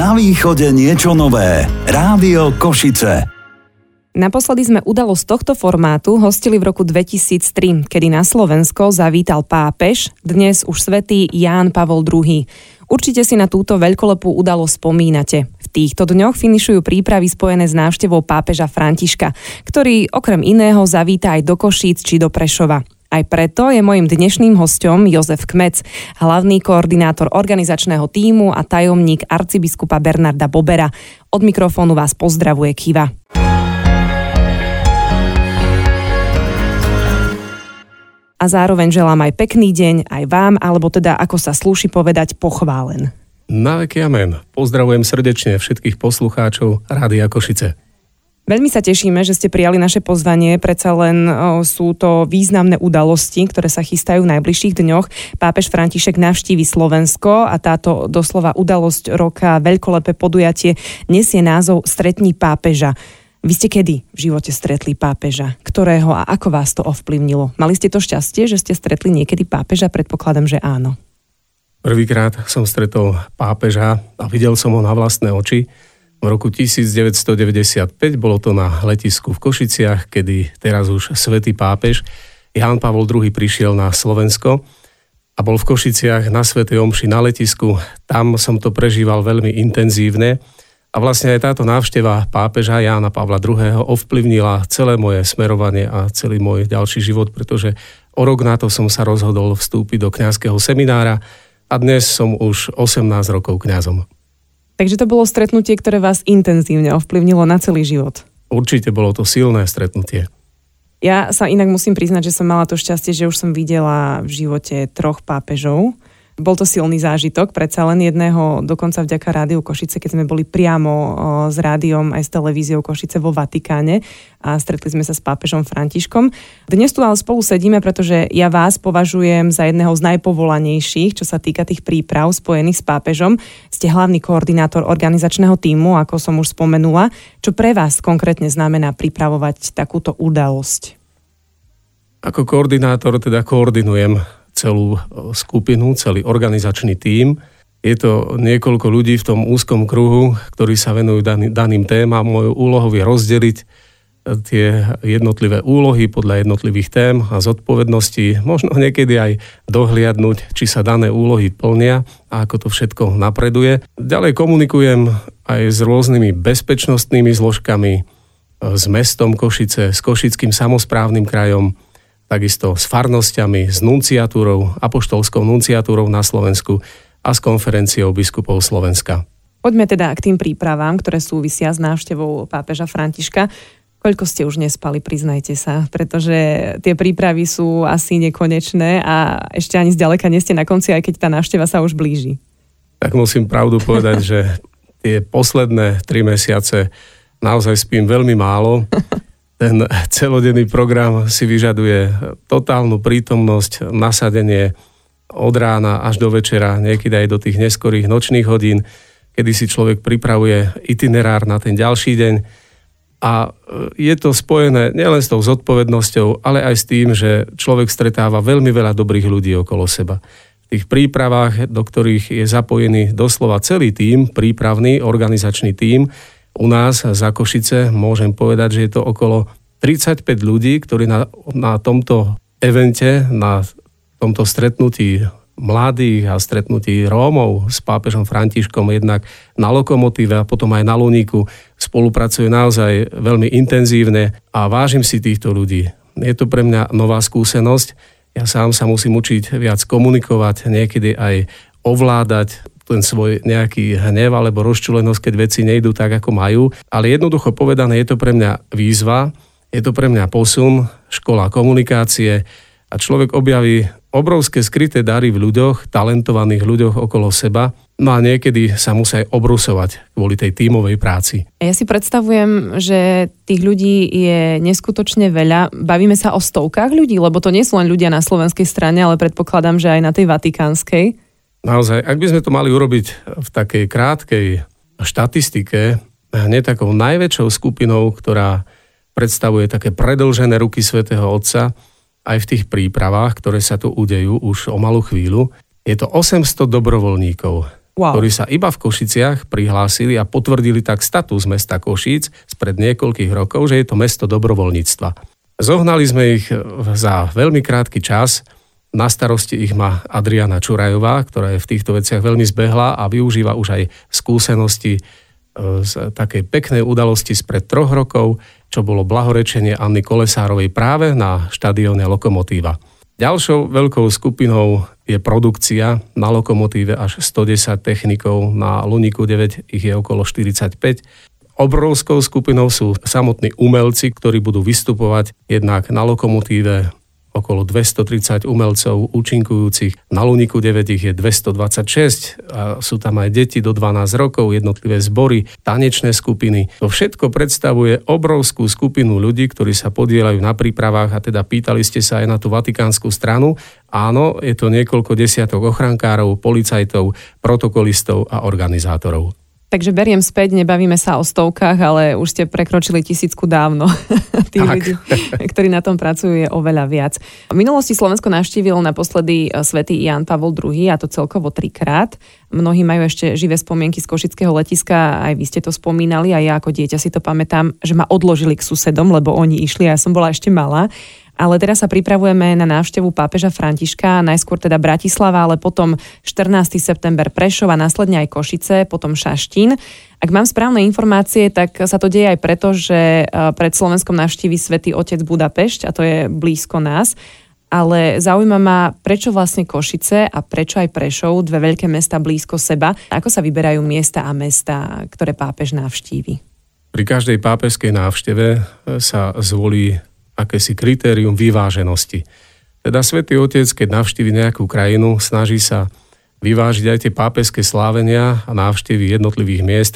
Na východe niečo nové. Rádio Košice. Naposledy sme udalosť tohto formátu hostili v roku 2003, kedy na Slovensko zavítal pápež, dnes už svätý Ján Pavol II. Určite si na túto veľkolepú udalosť spomínate. V týchto dňoch finišujú prípravy spojené s návštevou pápeža Františka, ktorý okrem iného zavíta aj do Košíc či do Prešova. Aj preto je mojim dnešným hostom Jozef Kmec, hlavný koordinátor organizačného týmu a tajomník arcibiskupa Bernarda Bobera. Od mikrofónu vás pozdravuje Kiva. a zároveň želám aj pekný deň aj vám, alebo teda ako sa slúši povedať pochválen. Na veky amen. Pozdravujem srdečne všetkých poslucháčov Rádia Košice. Veľmi sa tešíme, že ste prijali naše pozvanie, predsa len sú to významné udalosti, ktoré sa chystajú v najbližších dňoch. Pápež František navštívi Slovensko a táto doslova udalosť roka, veľkolepé podujatie, nesie názov Stretní pápeža. Vy ste kedy v živote stretli pápeža? Ktorého a ako vás to ovplyvnilo? Mali ste to šťastie, že ste stretli niekedy pápeža? Predpokladám, že áno. Prvýkrát som stretol pápeža a videl som ho na vlastné oči. V roku 1995 bolo to na letisku v Košiciach, kedy teraz už svätý pápež Ján Pavol II prišiel na Slovensko a bol v Košiciach na Svetej Omši na letisku. Tam som to prežíval veľmi intenzívne a vlastne aj táto návšteva pápeža Jána Pavla II. ovplyvnila celé moje smerovanie a celý môj ďalší život, pretože o rok na to som sa rozhodol vstúpiť do kňazského seminára a dnes som už 18 rokov kňazom. Takže to bolo stretnutie, ktoré vás intenzívne ovplyvnilo na celý život. Určite bolo to silné stretnutie. Ja sa inak musím priznať, že som mala to šťastie, že už som videla v živote troch pápežov bol to silný zážitok, predsa len jedného, dokonca vďaka Rádiu Košice, keď sme boli priamo s rádiom aj s televíziou Košice vo Vatikáne a stretli sme sa s pápežom Františkom. Dnes tu ale spolu sedíme, pretože ja vás považujem za jedného z najpovolanejších, čo sa týka tých príprav spojených s pápežom. Ste hlavný koordinátor organizačného týmu, ako som už spomenula. Čo pre vás konkrétne znamená pripravovať takúto udalosť? Ako koordinátor teda koordinujem celú e, skupinu, celý organizačný tím. Je to niekoľko ľudí v tom úzkom kruhu, ktorí sa venujú daný, daným témam. Mojou úlohou je rozdeliť e, tie jednotlivé úlohy podľa jednotlivých tém a zodpovedností, možno niekedy aj dohliadnúť, či sa dané úlohy plnia a ako to všetko napreduje. Ďalej komunikujem aj s rôznymi bezpečnostnými zložkami, e, s mestom Košice, s Košickým samozprávnym krajom, takisto s farnosťami, s nunciatúrou, apoštolskou nunciatúrou na Slovensku a s konferenciou biskupov Slovenska. Poďme teda k tým prípravám, ktoré súvisia s návštevou pápeža Františka. Koľko ste už nespali, priznajte sa, pretože tie prípravy sú asi nekonečné a ešte ani zďaleka nie ste na konci, aj keď tá návšteva sa už blíži. Tak musím pravdu povedať, že tie posledné tri mesiace naozaj spím veľmi málo. ten celodenný program si vyžaduje totálnu prítomnosť, nasadenie od rána až do večera, niekedy aj do tých neskorých nočných hodín, kedy si človek pripravuje itinerár na ten ďalší deň. A e, je to spojené nielen s tou zodpovednosťou, ale aj s tým, že človek stretáva veľmi veľa dobrých ľudí okolo seba. V tých prípravách, do ktorých je zapojený doslova celý tím, prípravný organizačný tím, u nás za Košice môžem povedať, že je to okolo 35 ľudí, ktorí na, na tomto evente, na tomto stretnutí mladých a stretnutí Rómov s pápežom Františkom jednak na lokomotíve a potom aj na Luníku spolupracujú naozaj veľmi intenzívne a vážim si týchto ľudí. Je to pre mňa nová skúsenosť. Ja sám sa musím učiť viac komunikovať, niekedy aj ovládať ten svoj nejaký hnev alebo rozčulenosť, keď veci nejdú tak, ako majú. Ale jednoducho povedané, je to pre mňa výzva, je to pre mňa posun, škola komunikácie a človek objaví obrovské skryté dary v ľuďoch, talentovaných ľuďoch okolo seba, no a niekedy sa musí aj obrusovať kvôli tej tímovej práci. Ja si predstavujem, že tých ľudí je neskutočne veľa. Bavíme sa o stovkách ľudí, lebo to nie sú len ľudia na slovenskej strane, ale predpokladám, že aj na tej vatikánskej. Naozaj, ak by sme to mali urobiť v takej krátkej štatistike, hneď takou najväčšou skupinou, ktorá predstavuje také predlžené ruky svätého Otca aj v tých prípravách, ktoré sa tu udejú už o malú chvíľu. Je to 800 dobrovoľníkov, wow. ktorí sa iba v Košiciach prihlásili a potvrdili tak status mesta Košíc spred niekoľkých rokov, že je to mesto dobrovoľníctva. Zohnali sme ich za veľmi krátky čas. Na starosti ich má Adriana Čurajová, ktorá je v týchto veciach veľmi zbehla a využíva už aj skúsenosti e, z takej peknej udalosti spred troch rokov, čo bolo blahorečenie Anny Kolesárovej práve na štadióne Lokomotíva. Ďalšou veľkou skupinou je produkcia na lokomotíve až 110 technikov, na Luniku 9 ich je okolo 45. Obrovskou skupinou sú samotní umelci, ktorí budú vystupovať jednak na lokomotíve okolo 230 umelcov účinkujúcich. Na Luniku 9 ich je 226 a sú tam aj deti do 12 rokov, jednotlivé zbory, tanečné skupiny. To všetko predstavuje obrovskú skupinu ľudí, ktorí sa podielajú na prípravách a teda pýtali ste sa aj na tú vatikánsku stranu. Áno, je to niekoľko desiatok ochrankárov, policajtov, protokolistov a organizátorov. Takže beriem späť, nebavíme sa o stovkách, ale už ste prekročili tisícku dávno. Tých tak. ľudí, ktorí na tom pracujú, je oveľa viac. V minulosti Slovensko navštívil naposledy e, svätý Jan Pavol II, a to celkovo trikrát. Mnohí majú ešte živé spomienky z Košického letiska, aj vy ste to spomínali, a ja ako dieťa si to pamätám, že ma odložili k susedom, lebo oni išli a ja som bola ešte malá ale teraz sa pripravujeme na návštevu pápeža Františka, najskôr teda Bratislava, ale potom 14. september Prešov a následne aj Košice, potom Šaštín. Ak mám správne informácie, tak sa to deje aj preto, že e, pred Slovenskom navštívi svätý Otec Budapešť a to je blízko nás. Ale zaujíma ma, prečo vlastne Košice a prečo aj Prešov, dve veľké mesta blízko seba. Ako sa vyberajú miesta a mesta, ktoré pápež navštívi? Pri každej pápežskej návšteve sa zvolí akési kritérium vyváženosti. Teda svätý Otec, keď navštívi nejakú krajinu, snaží sa vyvážiť aj tie pápežské slávenia a návštevy jednotlivých miest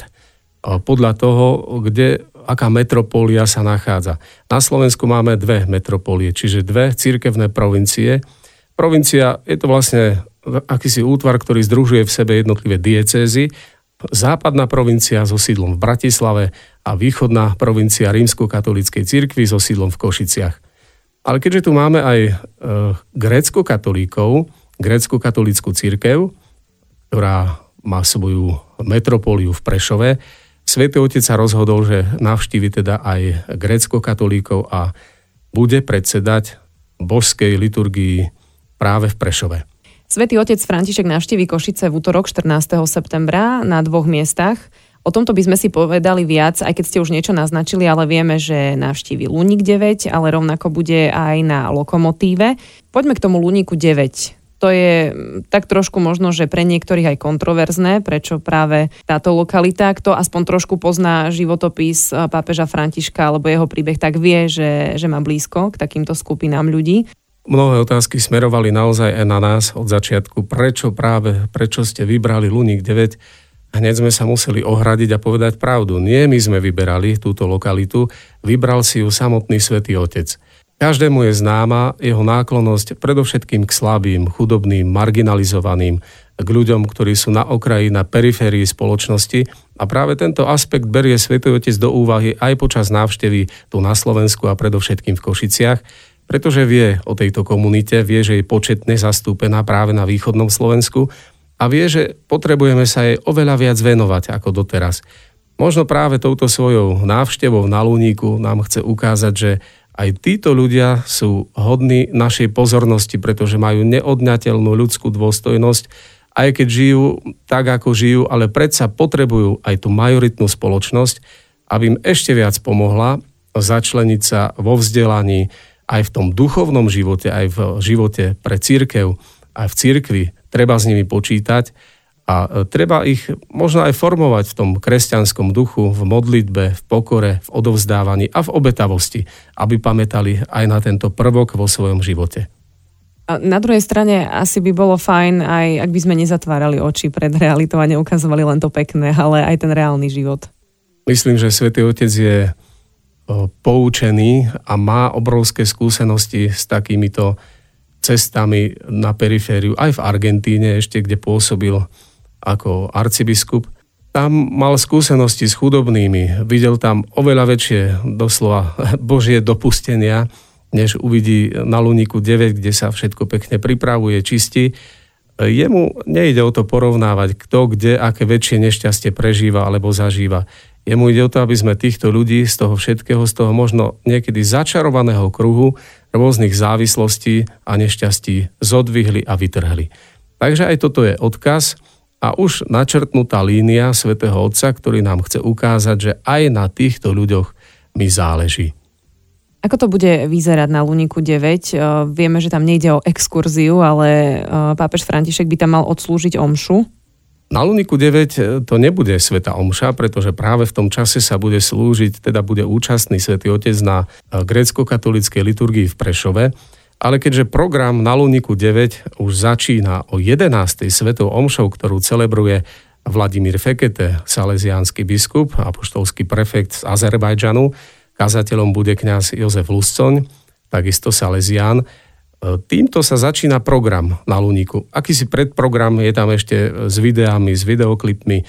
podľa toho, kde, aká metropólia sa nachádza. Na Slovensku máme dve metropólie, čiže dve církevné provincie. Provincia je to vlastne akýsi útvar, ktorý združuje v sebe jednotlivé diecézy. Západná provincia so sídlom v Bratislave a východná provincia rímsko-katolíckej cirkvi so sídlom v Košiciach. Ale keďže tu máme aj e, grécko-katolíkov, grécko-katolícku církev, ktorá má svoju metropóliu v Prešove, Svetý Otec sa rozhodol, že navštívi teda aj grécko-katolíkov a bude predsedať božskej liturgii práve v Prešove. Svetý otec František navštívi Košice v útorok 14. septembra na dvoch miestach. O tomto by sme si povedali viac, aj keď ste už niečo naznačili, ale vieme, že navštívi Luník 9, ale rovnako bude aj na Lokomotíve. Poďme k tomu Luníku 9. To je mm, tak trošku možno, že pre niektorých aj kontroverzné, prečo práve táto lokalita, kto aspoň trošku pozná životopis eh, pápeža Františka alebo jeho príbeh, tak vie, že, že má blízko k takýmto skupinám ľudí. Mnohé otázky smerovali naozaj aj na nás od začiatku. Prečo práve, prečo ste vybrali Luník 9? hneď sme sa museli ohradiť a povedať pravdu. Nie my sme vyberali túto lokalitu, vybral si ju samotný svätý Otec. Každému je známa jeho náklonosť predovšetkým k slabým, chudobným, marginalizovaným, k ľuďom, ktorí sú na okraji, na periférii spoločnosti a práve tento aspekt berie Svetý Otec do úvahy aj počas návštevy tu na Slovensku a predovšetkým v Košiciach, pretože vie o tejto komunite, vie, že je početne zastúpená práve na východnom Slovensku a vie, že potrebujeme sa jej oveľa viac venovať ako doteraz. Možno práve touto svojou návštevou na Lúniku nám chce ukázať, že aj títo ľudia sú hodní našej pozornosti, pretože majú neodňateľnú ľudskú dôstojnosť, aj keď žijú tak, ako žijú, ale predsa potrebujú aj tú majoritnú spoločnosť, aby im ešte viac pomohla začleniť sa vo vzdelaní aj v tom duchovnom živote, aj v živote pre církev, aj v církvi treba s nimi počítať a e, treba ich možno aj formovať v tom kresťanskom duchu, v modlitbe, v pokore, v odovzdávaní a v obetavosti, aby pamätali aj na tento prvok vo svojom živote. A na druhej strane asi by bolo fajn, aj ak by sme nezatvárali oči pred realitou a neukazovali len to pekné, ale aj ten reálny život. Myslím, že Svetý Otec je poučený a má obrovské skúsenosti s takýmito cestami na perifériu, aj v Argentíne ešte, kde pôsobil ako arcibiskup. Tam mal skúsenosti s chudobnými, videl tam oveľa väčšie doslova božie dopustenia, než uvidí na Luniku 9, kde sa všetko pekne pripravuje, čistí. Jemu nejde o to porovnávať, kto kde, aké väčšie nešťastie prežíva alebo zažíva. Jemu ide o to, aby sme týchto ľudí z toho všetkého, z toho možno niekedy začarovaného kruhu rôznych závislostí a nešťastí zodvihli a vytrhli. Takže aj toto je odkaz a už načrtnutá línia svätého Otca, ktorý nám chce ukázať, že aj na týchto ľuďoch mi záleží. Ako to bude vyzerať na Luniku 9? Uh, vieme, že tam nejde o exkurziu, ale uh, pápež František by tam mal odslúžiť omšu. Na Luniku 9 e, to nebude Sveta Omša, pretože práve v tom čase sa bude slúžiť, teda bude účastný Svetý Otec na e, grécko-katolíckej liturgii v Prešove. Ale keďže program na Luniku 9 už začína o 11. Svetou Omšou, ktorú celebruje Vladimír Fekete, salesiánsky biskup, apoštolský prefekt z Azerbajdžanu, kazateľom bude kňaz Jozef Luscoň, takisto salesián, Týmto sa začína program na Luníku. Akýsi predprogram je tam ešte s videami, s videoklipmi.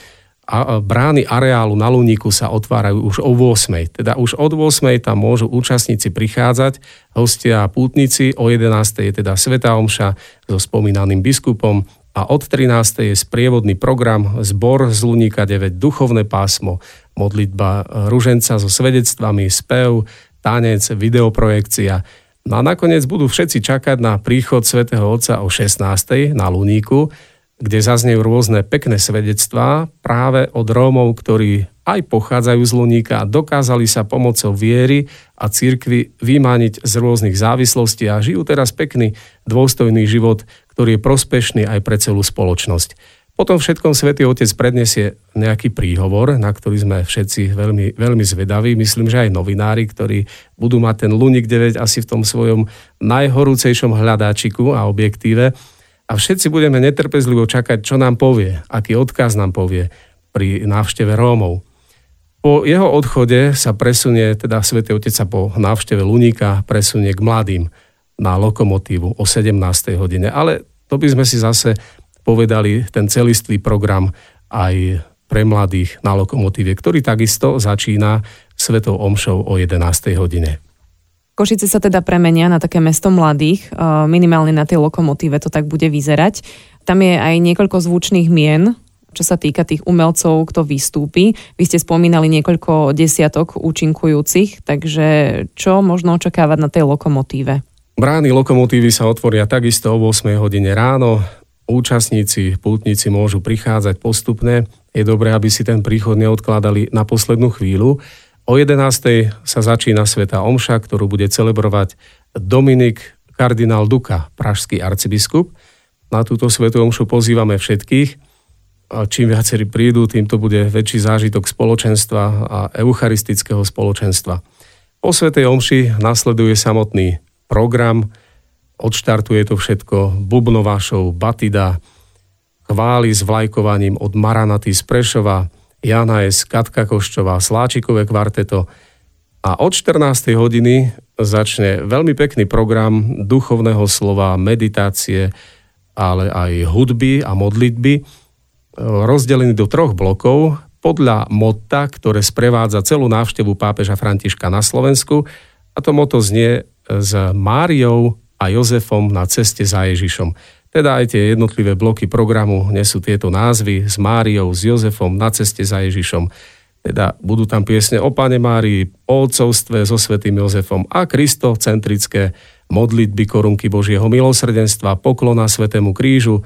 A brány areálu na Luníku sa otvárajú už o 8. Teda už od 8. tam môžu účastníci prichádzať, hostia a pútnici. O 11. je teda Sveta Omša so spomínaným biskupom a od 13. je sprievodný program Zbor z Luníka 9, duchovné pásmo, modlitba ruženca so svedectvami, spev, tanec, videoprojekcia. No a nakoniec budú všetci čakať na príchod svätého Otca o 16. na Luníku, kde zaznejú rôzne pekné svedectvá práve od Rómov, ktorí aj pochádzajú z Luníka a dokázali sa pomocou viery a církvy vymániť z rôznych závislostí a žijú teraz pekný, dôstojný život, ktorý je prospešný aj pre celú spoločnosť. Potom všetkom Svetý Otec predniesie nejaký príhovor, na ktorý sme všetci veľmi, veľmi zvedaví. Myslím, že aj novinári, ktorí budú mať ten Lunik 9 asi v tom svojom najhorúcejšom hľadáčiku a objektíve. A všetci budeme netrpezlivo čakať, čo nám povie, aký odkaz nám povie pri návšteve Rómov. Po jeho odchode sa presunie, teda Svetý Otec sa po návšteve Luníka presunie k mladým na lokomotívu o 17. hodine. Ale to by sme si zase povedali ten celistvý program aj pre mladých na lokomotíve, ktorý takisto začína Svetou Omšou o 11. hodine. Košice sa teda premenia na také mesto mladých, minimálne na tej lokomotíve to tak bude vyzerať. Tam je aj niekoľko zvučných mien, čo sa týka tých umelcov, kto vystúpi. Vy ste spomínali niekoľko desiatok účinkujúcich, takže čo možno očakávať na tej lokomotíve? Brány lokomotívy sa otvoria takisto o 8 hodine ráno účastníci, pútnici môžu prichádzať postupne. Je dobré, aby si ten príchod neodkladali na poslednú chvíľu. O 11. sa začína Sveta Omša, ktorú bude celebrovať Dominik kardinál Duka, pražský arcibiskup. Na túto Svetu Omšu pozývame všetkých. Čím viacerí prídu, tým to bude väčší zážitok spoločenstva a eucharistického spoločenstva. Po Svetej Omši nasleduje samotný program, Odštartuje to všetko Bubnovášov, Batida, chváli s vlajkovaním od Maranaty z Prešova, Jana S. Katka Koščová, Sláčikové kvarteto a od 14. hodiny začne veľmi pekný program duchovného slova, meditácie, ale aj hudby a modlitby, rozdelený do troch blokov podľa motta, ktoré sprevádza celú návštevu pápeža Františka na Slovensku. A to moto znie s Máriou a Jozefom na ceste za Ježišom. Teda aj tie jednotlivé bloky programu nesú tieto názvy s Máriou, s Jozefom na ceste za Ježišom. Teda budú tam piesne o Pane Márii, o otcovstve so svetým Jozefom a kristocentrické modlitby korunky Božieho milosrdenstva, poklona Svetému krížu,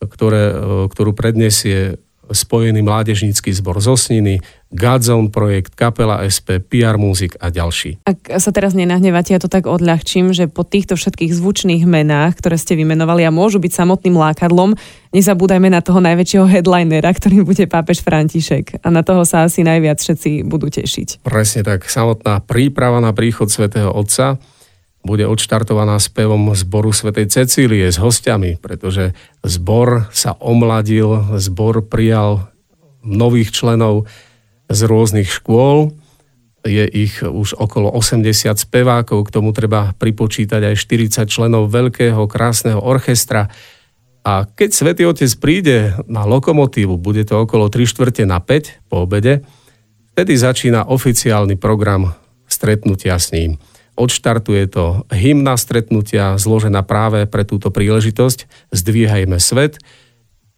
ktoré, ktorú predniesie spojený mládežnícky zbor z Osniny, Godzone projekt, Kapela SP, PR Music a ďalší. Ak sa teraz nenahnevate, ja to tak odľahčím, že po týchto všetkých zvučných menách, ktoré ste vymenovali a môžu byť samotným lákadlom, nezabúdajme na toho najväčšieho headlinera, ktorým bude pápež František. A na toho sa asi najviac všetci budú tešiť. Presne tak. Samotná príprava na príchod svätého Otca bude odštartovaná spevom zboru svätej Cecílie s hostiami, pretože zbor sa omladil, zbor prijal nových členov z rôznych škôl. Je ich už okolo 80 spevákov, k tomu treba pripočítať aj 40 členov veľkého, krásneho orchestra. A keď Svetý Otec príde na lokomotívu, bude to okolo 3 štvrte na 5 po obede, vtedy začína oficiálny program stretnutia s ním. Odštartuje to hymna stretnutia zložená práve pre túto príležitosť. Zdvíhajme svet.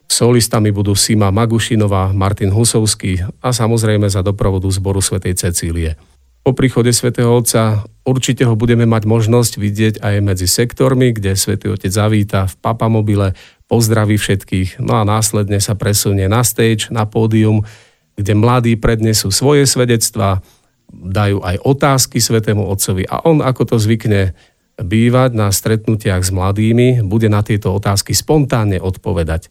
Solistami budú Sima Magušinová, Martin Husovský a samozrejme za doprovodu zboru svätej Cecílie. Po príchode svätého Otca určite ho budeme mať možnosť vidieť aj medzi sektormi, kde svätý Otec zavíta v papamobile, pozdraví všetkých, no a následne sa presunie na stage, na pódium, kde mladí prednesú svoje svedectvá, dajú aj otázky Svetému Otcovi a on, ako to zvykne bývať na stretnutiach s mladými, bude na tieto otázky spontánne odpovedať.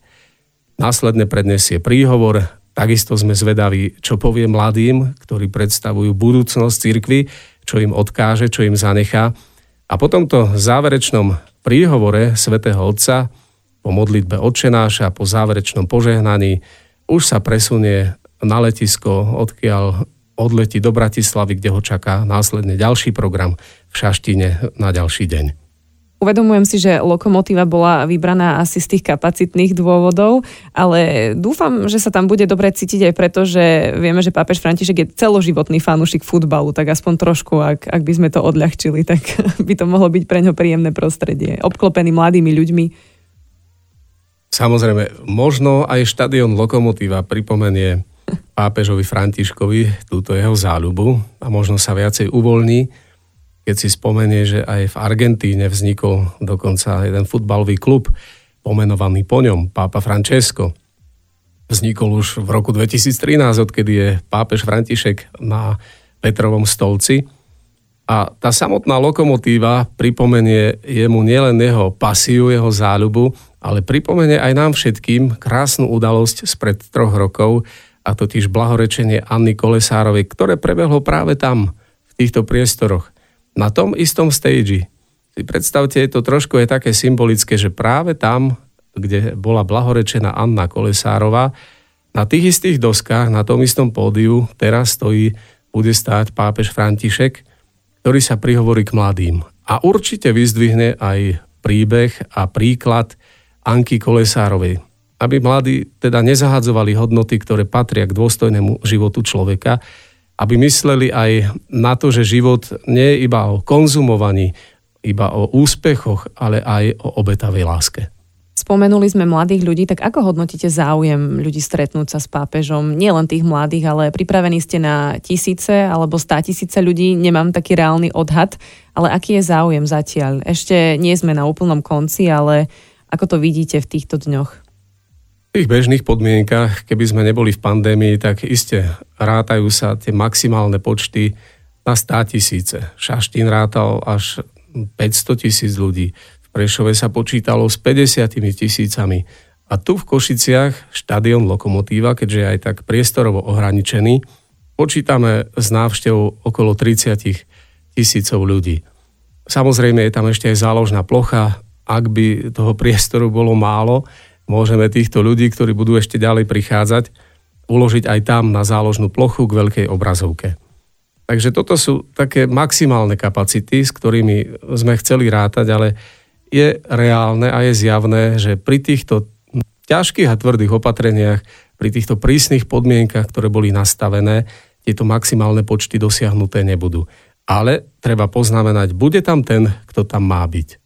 Následne prednesie príhovor, takisto sme zvedaví, čo povie mladým, ktorí predstavujú budúcnosť cirkvy, čo im odkáže, čo im zanechá. A po tomto záverečnom príhovore svätého Otca, po modlitbe odčenáša, po záverečnom požehnaní, už sa presunie na letisko, odkiaľ odletí do Bratislavy, kde ho čaká následne ďalší program v Šaštine na ďalší deň. Uvedomujem si, že lokomotíva bola vybraná asi z tých kapacitných dôvodov, ale dúfam, že sa tam bude dobre cítiť aj preto, že vieme, že pápež František je celoživotný fanúšik futbalu, tak aspoň trošku, ak, ak by sme to odľahčili, tak by to mohlo byť pre ňo príjemné prostredie. Obklopený mladými ľuďmi. Samozrejme, možno aj štadión Lokomotíva pripomenie pápežovi Františkovi túto jeho záľubu a možno sa viacej uvoľní, keď si spomenie, že aj v Argentíne vznikol dokonca jeden futbalový klub pomenovaný po ňom, pápa Francesco. Vznikol už v roku 2013, odkedy je pápež František na Petrovom stolci. A tá samotná lokomotíva pripomenie jemu nielen jeho pasiu, jeho záľubu, ale pripomenie aj nám všetkým krásnu udalosť spred troch rokov, a totiž blahorečenie Anny Kolesárovej, ktoré prebehlo práve tam, v týchto priestoroch, na tom istom stage. Si predstavte, to trošku je také symbolické, že práve tam, kde bola blahorečená Anna Kolesárova, na tých istých doskách, na tom istom pódiu, teraz stojí, bude stáť pápež František, ktorý sa prihovorí k mladým. A určite vyzdvihne aj príbeh a príklad Anky Kolesárovej aby mladí teda nezahadzovali hodnoty, ktoré patria k dôstojnému životu človeka, aby mysleli aj na to, že život nie je iba o konzumovaní, iba o úspechoch, ale aj o obetavej láske. Spomenuli sme mladých ľudí, tak ako hodnotíte záujem ľudí stretnúť sa s pápežom? Nie len tých mladých, ale pripravení ste na tisíce alebo stá tisíce ľudí, nemám taký reálny odhad, ale aký je záujem zatiaľ? Ešte nie sme na úplnom konci, ale ako to vidíte v týchto dňoch? Tých bežných podmienkach, keby sme neboli v pandémii, tak iste rátajú sa tie maximálne počty na 100 tisíce. Šaštín rátal až 500 tisíc ľudí. V Prešove sa počítalo s 50 tisícami. A tu v Košiciach štadión Lokomotíva, keďže je aj tak priestorovo ohraničený, počítame s návštevou okolo 30 tisícov ľudí. Samozrejme je tam ešte aj záložná plocha, ak by toho priestoru bolo málo, môžeme týchto ľudí, ktorí budú ešte ďalej prichádzať, uložiť aj tam na záložnú plochu k veľkej obrazovke. Takže toto sú také maximálne kapacity, s ktorými sme chceli rátať, ale je reálne a je zjavné, že pri týchto ťažkých a tvrdých opatreniach, pri týchto prísnych podmienkach, ktoré boli nastavené, tieto maximálne počty dosiahnuté nebudú. Ale treba poznamenať, bude tam ten, kto tam má byť.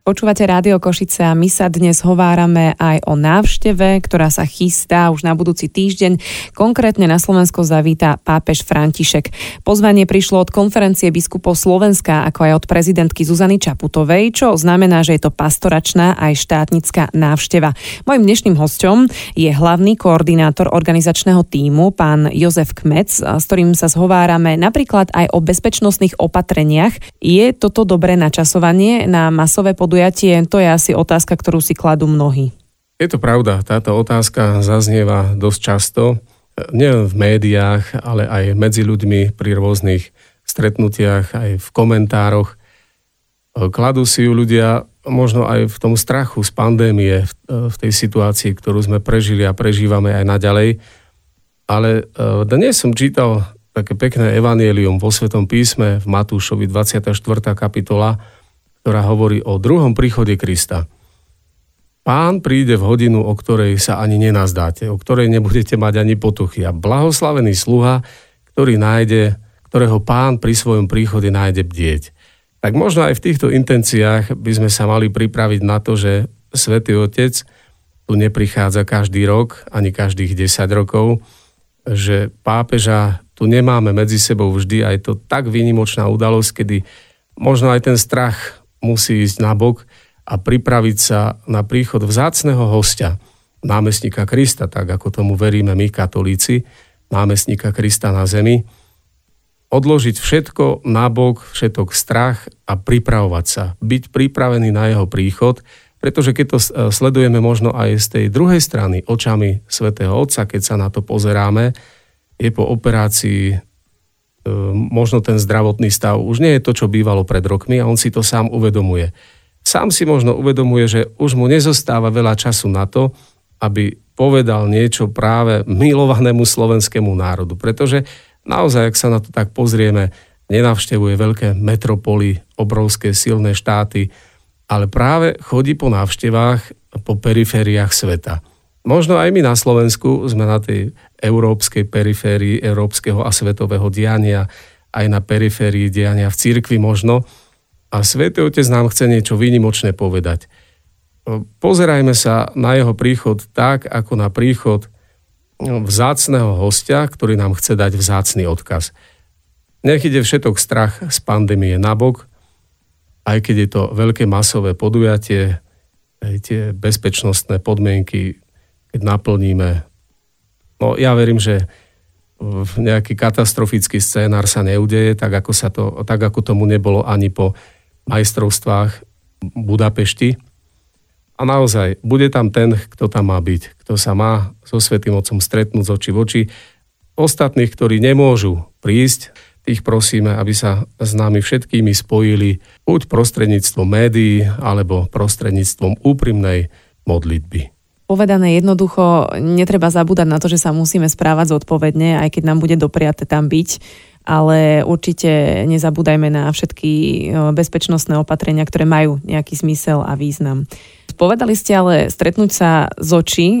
Počúvate Rádio Košice a my sa dnes hovárame aj o návšteve, ktorá sa chystá už na budúci týždeň. Konkrétne na Slovensko zavíta pápež František. Pozvanie prišlo od konferencie biskupov Slovenska, ako aj od prezidentky Zuzany Čaputovej, čo znamená, že je to pastoračná aj štátnická návšteva. Mojím dnešným hostom je hlavný koordinátor organizačného týmu, pán Jozef Kmec, s ktorým sa zhovárame napríklad aj o bezpečnostných opatreniach. Je toto dobré načasovanie na masové pod podujatie? To je asi otázka, ktorú si kladú mnohí. Je to pravda, táto otázka zaznieva dosť často, nielen v médiách, ale aj medzi ľuďmi pri rôznych stretnutiach, aj v komentároch. Kladú si ju ľudia možno aj v tom strachu z pandémie, v tej situácii, ktorú sme prežili a prežívame aj naďalej. Ale dnes som čítal také pekné evanielium vo Svetom písme v Matúšovi 24. kapitola, ktorá hovorí o druhom príchode Krista. Pán príde v hodinu, o ktorej sa ani nenazdáte, o ktorej nebudete mať ani potuchy. A blahoslavený sluha, ktorý nájde, ktorého pán pri svojom príchode nájde bdieť. Tak možno aj v týchto intenciách by sme sa mali pripraviť na to, že Svetý Otec tu neprichádza každý rok, ani každých 10 rokov, že pápeža tu nemáme medzi sebou vždy a je to tak výnimočná udalosť, kedy možno aj ten strach musí ísť na bok a pripraviť sa na príchod vzácného hostia, námestníka Krista, tak ako tomu veríme my katolíci, námestníka Krista na zemi, odložiť všetko na bok, všetok strach a pripravovať sa. Byť pripravený na jeho príchod, pretože keď to e, sledujeme možno aj z tej druhej strany očami svätého Otca, keď sa na to pozeráme, je po operácii možno ten zdravotný stav už nie je to, čo bývalo pred rokmi a on si to sám uvedomuje. Sám si možno uvedomuje, že už mu nezostáva veľa času na to, aby povedal niečo práve milovanému slovenskému národu. Pretože naozaj, ak sa na to tak pozrieme, nenavštevuje veľké metropoly, obrovské silné štáty, ale práve chodí po návštevách po perifériách sveta. Možno aj my na Slovensku sme na tej európskej periférii európskeho a svetového diania, aj na periférii diania v cirkvi možno. A Svetý Otec nám chce niečo výnimočné povedať. Pozerajme sa na jeho príchod tak, ako na príchod vzácného hostia, ktorý nám chce dať vzácný odkaz. Nech ide všetok strach z pandémie nabok, aj keď je to veľké masové podujatie, tie bezpečnostné podmienky, keď naplníme. No ja verím, že nejaký katastrofický scénár sa neudeje, tak ako, sa to, tak ako tomu nebolo ani po majstrovstvách Budapešti, a naozaj, bude tam ten, kto tam má byť, kto sa má so Svetým Otcom stretnúť z oči v oči. Ostatných, ktorí nemôžu prísť, tých prosíme, aby sa s nami všetkými spojili buď prostredníctvom médií, alebo prostredníctvom úprimnej modlitby. Povedané jednoducho, netreba zabúdať na to, že sa musíme správať zodpovedne, aj keď nám bude dopriate tam byť ale určite nezabúdajme na všetky bezpečnostné opatrenia, ktoré majú nejaký zmysel a význam. Povedali ste ale stretnúť sa z očí o,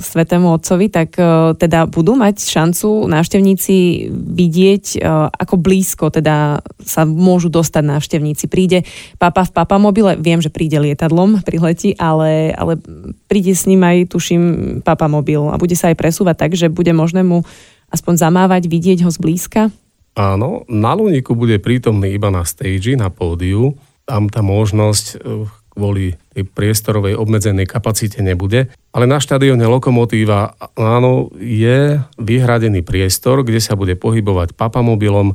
Svetému Otcovi, tak o, teda budú mať šancu návštevníci vidieť, o, ako blízko teda sa môžu dostať návštevníci. Príde papa v papamobile, viem, že príde lietadlom, priletí, ale, ale príde s ním aj, tuším, papamobil a bude sa aj presúvať tak, že bude možné mu aspoň zamávať, vidieť ho zblízka? Áno, na Luniku bude prítomný iba na stage, na pódiu. Tam tá možnosť eh, kvôli tej priestorovej obmedzenej kapacite nebude. Ale na štadióne Lokomotíva áno, je vyhradený priestor, kde sa bude pohybovať papamobilom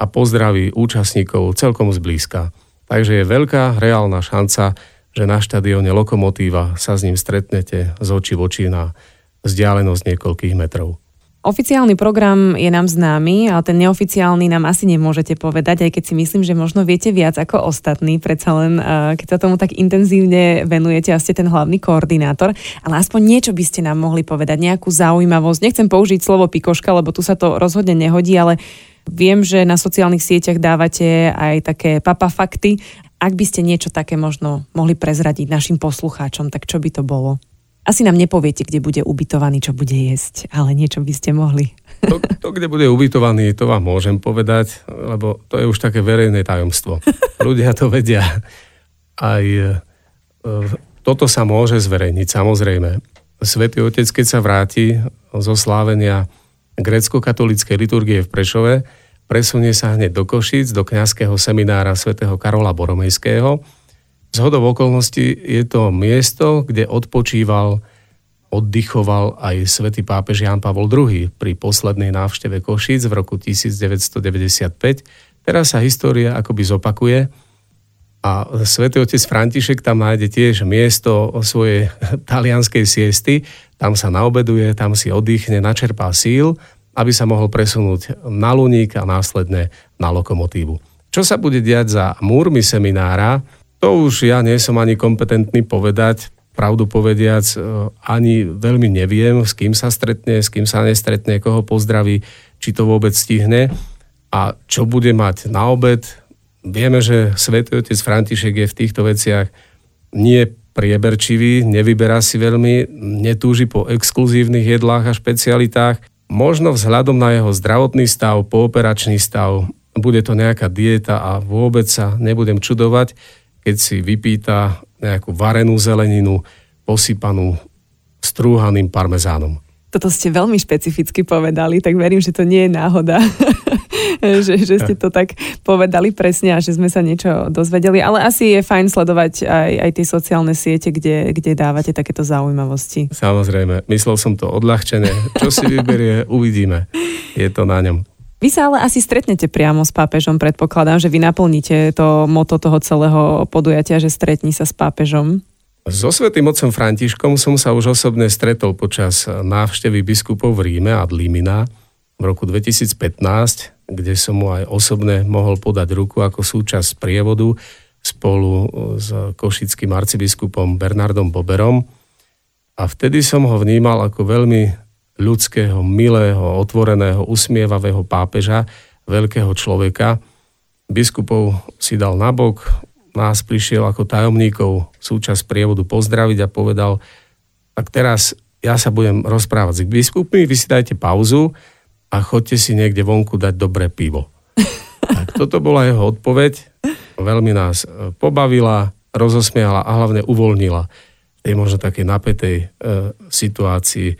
a pozdraví účastníkov celkom zblízka. Takže je veľká reálna šanca, že na štadióne Lokomotíva sa s ním stretnete z oči v oči na vzdialenosť niekoľkých metrov. Oficiálny program je nám známy, ale ten neoficiálny nám asi nemôžete povedať, aj keď si myslím, že možno viete viac ako ostatní, predsa len keď sa tomu tak intenzívne venujete a ste ten hlavný koordinátor, ale aspoň niečo by ste nám mohli povedať, nejakú zaujímavosť. Nechcem použiť slovo pikoška, lebo tu sa to rozhodne nehodí, ale viem, že na sociálnych sieťach dávate aj také papa fakty. Ak by ste niečo také možno mohli prezradiť našim poslucháčom, tak čo by to bolo? Asi nám nepoviete, kde bude ubytovaný, čo bude jesť, ale niečo by ste mohli. To, to, kde bude ubytovaný, to vám môžem povedať, lebo to je už také verejné tajomstvo. Ľudia to vedia. Aj e, toto sa môže zverejniť, samozrejme. Svetý Otec, keď sa vráti zo slávenia grecko-katolíckej liturgie v Prešove, presunie sa hneď do Košíc, do kňazského seminára svätého Karola Boromejského, z hodov okolností je to miesto, kde odpočíval, oddychoval aj svätý pápež Jan Pavol II pri poslednej návšteve Košíc v roku 1995. Teraz sa história akoby zopakuje a svätý otec František tam nájde tiež miesto svojej talianskej siesty, tam sa naobeduje, tam si oddychne, načerpá síl, aby sa mohol presunúť na Luník a následne na lokomotívu. Čo sa bude diať za múrmi seminára, to už ja nie som ani kompetentný povedať. Pravdu povediac, e, ani veľmi neviem, s kým sa stretne, s kým sa nestretne, koho pozdraví, či to vôbec stihne a čo bude mať na obed. Vieme, že svätý otec František je v týchto veciach nie prieberčivý, nevyberá si veľmi, netúži po exkluzívnych jedlách a špecialitách. Možno vzhľadom na jeho zdravotný stav, pooperačný stav, bude to nejaká dieta a vôbec sa nebudem čudovať, keď si vypýta nejakú varenú zeleninu posypanú strúhaným parmezánom. Toto ste veľmi špecificky povedali, tak verím, že to nie je náhoda, že, že ste to tak povedali presne a že sme sa niečo dozvedeli. Ale asi je fajn sledovať aj, aj tie sociálne siete, kde, kde dávate takéto zaujímavosti. Samozrejme, myslel som to odľahčené. Čo si vyberie, uvidíme. Je to na ňom. Vy sa ale asi stretnete priamo s pápežom, predpokladám, že vy naplníte to moto toho celého podujatia, že stretni sa s pápežom. So svetým otcom Františkom som sa už osobne stretol počas návštevy biskupov v Ríme ad Limina v roku 2015, kde som mu aj osobne mohol podať ruku ako súčasť prievodu spolu s košickým arcibiskupom Bernardom Boberom. A vtedy som ho vnímal ako veľmi ľudského, milého, otvoreného, usmievavého pápeža, veľkého človeka. Biskupov si dal nabok, nás prišiel ako tajomníkov súčasť prievodu pozdraviť a povedal, tak teraz ja sa budem rozprávať s biskupmi, vy si dajte pauzu a chodte si niekde vonku dať dobré pivo. Tak toto bola jeho odpoveď. Veľmi nás e, pobavila, rozosmiala a hlavne uvoľnila tej možno takej napätej e, situácii,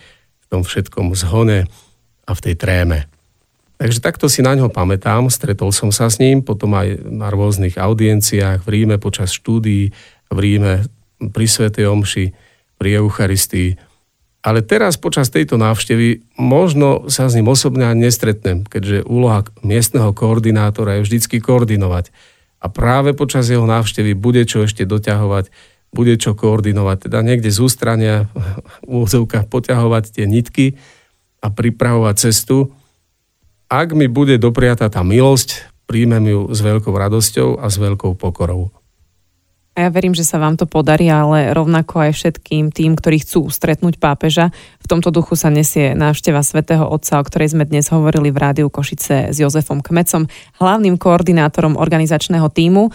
tom všetkom zhone a v tej tréme. Takže takto si na ňo pamätám, stretol som sa s ním, potom aj na rôznych audienciách v Ríme počas štúdií, v Ríme pri Svetej Omši, pri Eucharistii. Ale teraz počas tejto návštevy možno sa s ním osobne ani nestretnem, keďže úloha miestneho koordinátora je vždycky koordinovať. A práve počas jeho návštevy bude čo ešte doťahovať, bude čo koordinovať, teda niekde z ústrania v poťahovať tie nitky a pripravovať cestu, ak mi bude dopriata tá milosť, príjmem ju s veľkou radosťou a s veľkou pokorou. A ja verím, že sa vám to podarí, ale rovnako aj všetkým tým, ktorí chcú stretnúť pápeža. V tomto duchu sa nesie návšteva svätého Otca, o ktorej sme dnes hovorili v Rádiu Košice s Jozefom Kmecom, hlavným koordinátorom organizačného týmu.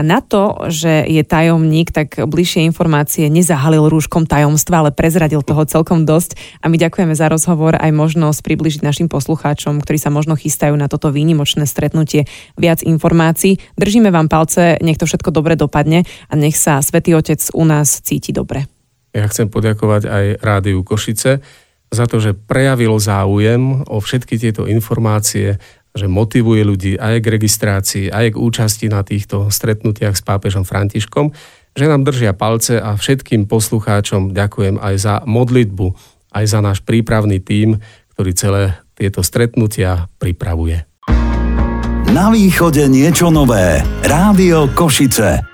A na to, že je tajomník, tak bližšie informácie nezahalil rúškom tajomstva, ale prezradil toho celkom dosť. A my ďakujeme za rozhovor aj možnosť približiť našim poslucháčom, ktorí sa možno chystajú na toto výnimočné stretnutie viac informácií. Držíme vám palce, nech to všetko dobre dopadne a nech sa Svetý Otec u nás cíti dobre. Ja chcem poďakovať aj Rádiu Košice za to, že prejavilo záujem o všetky tieto informácie že motivuje ľudí aj k registrácii, aj k účasti na týchto stretnutiach s pápežom Františkom, že nám držia palce a všetkým poslucháčom ďakujem aj za modlitbu, aj za náš prípravný tím, ktorý celé tieto stretnutia pripravuje. Na východe niečo nové. Rádio Košice.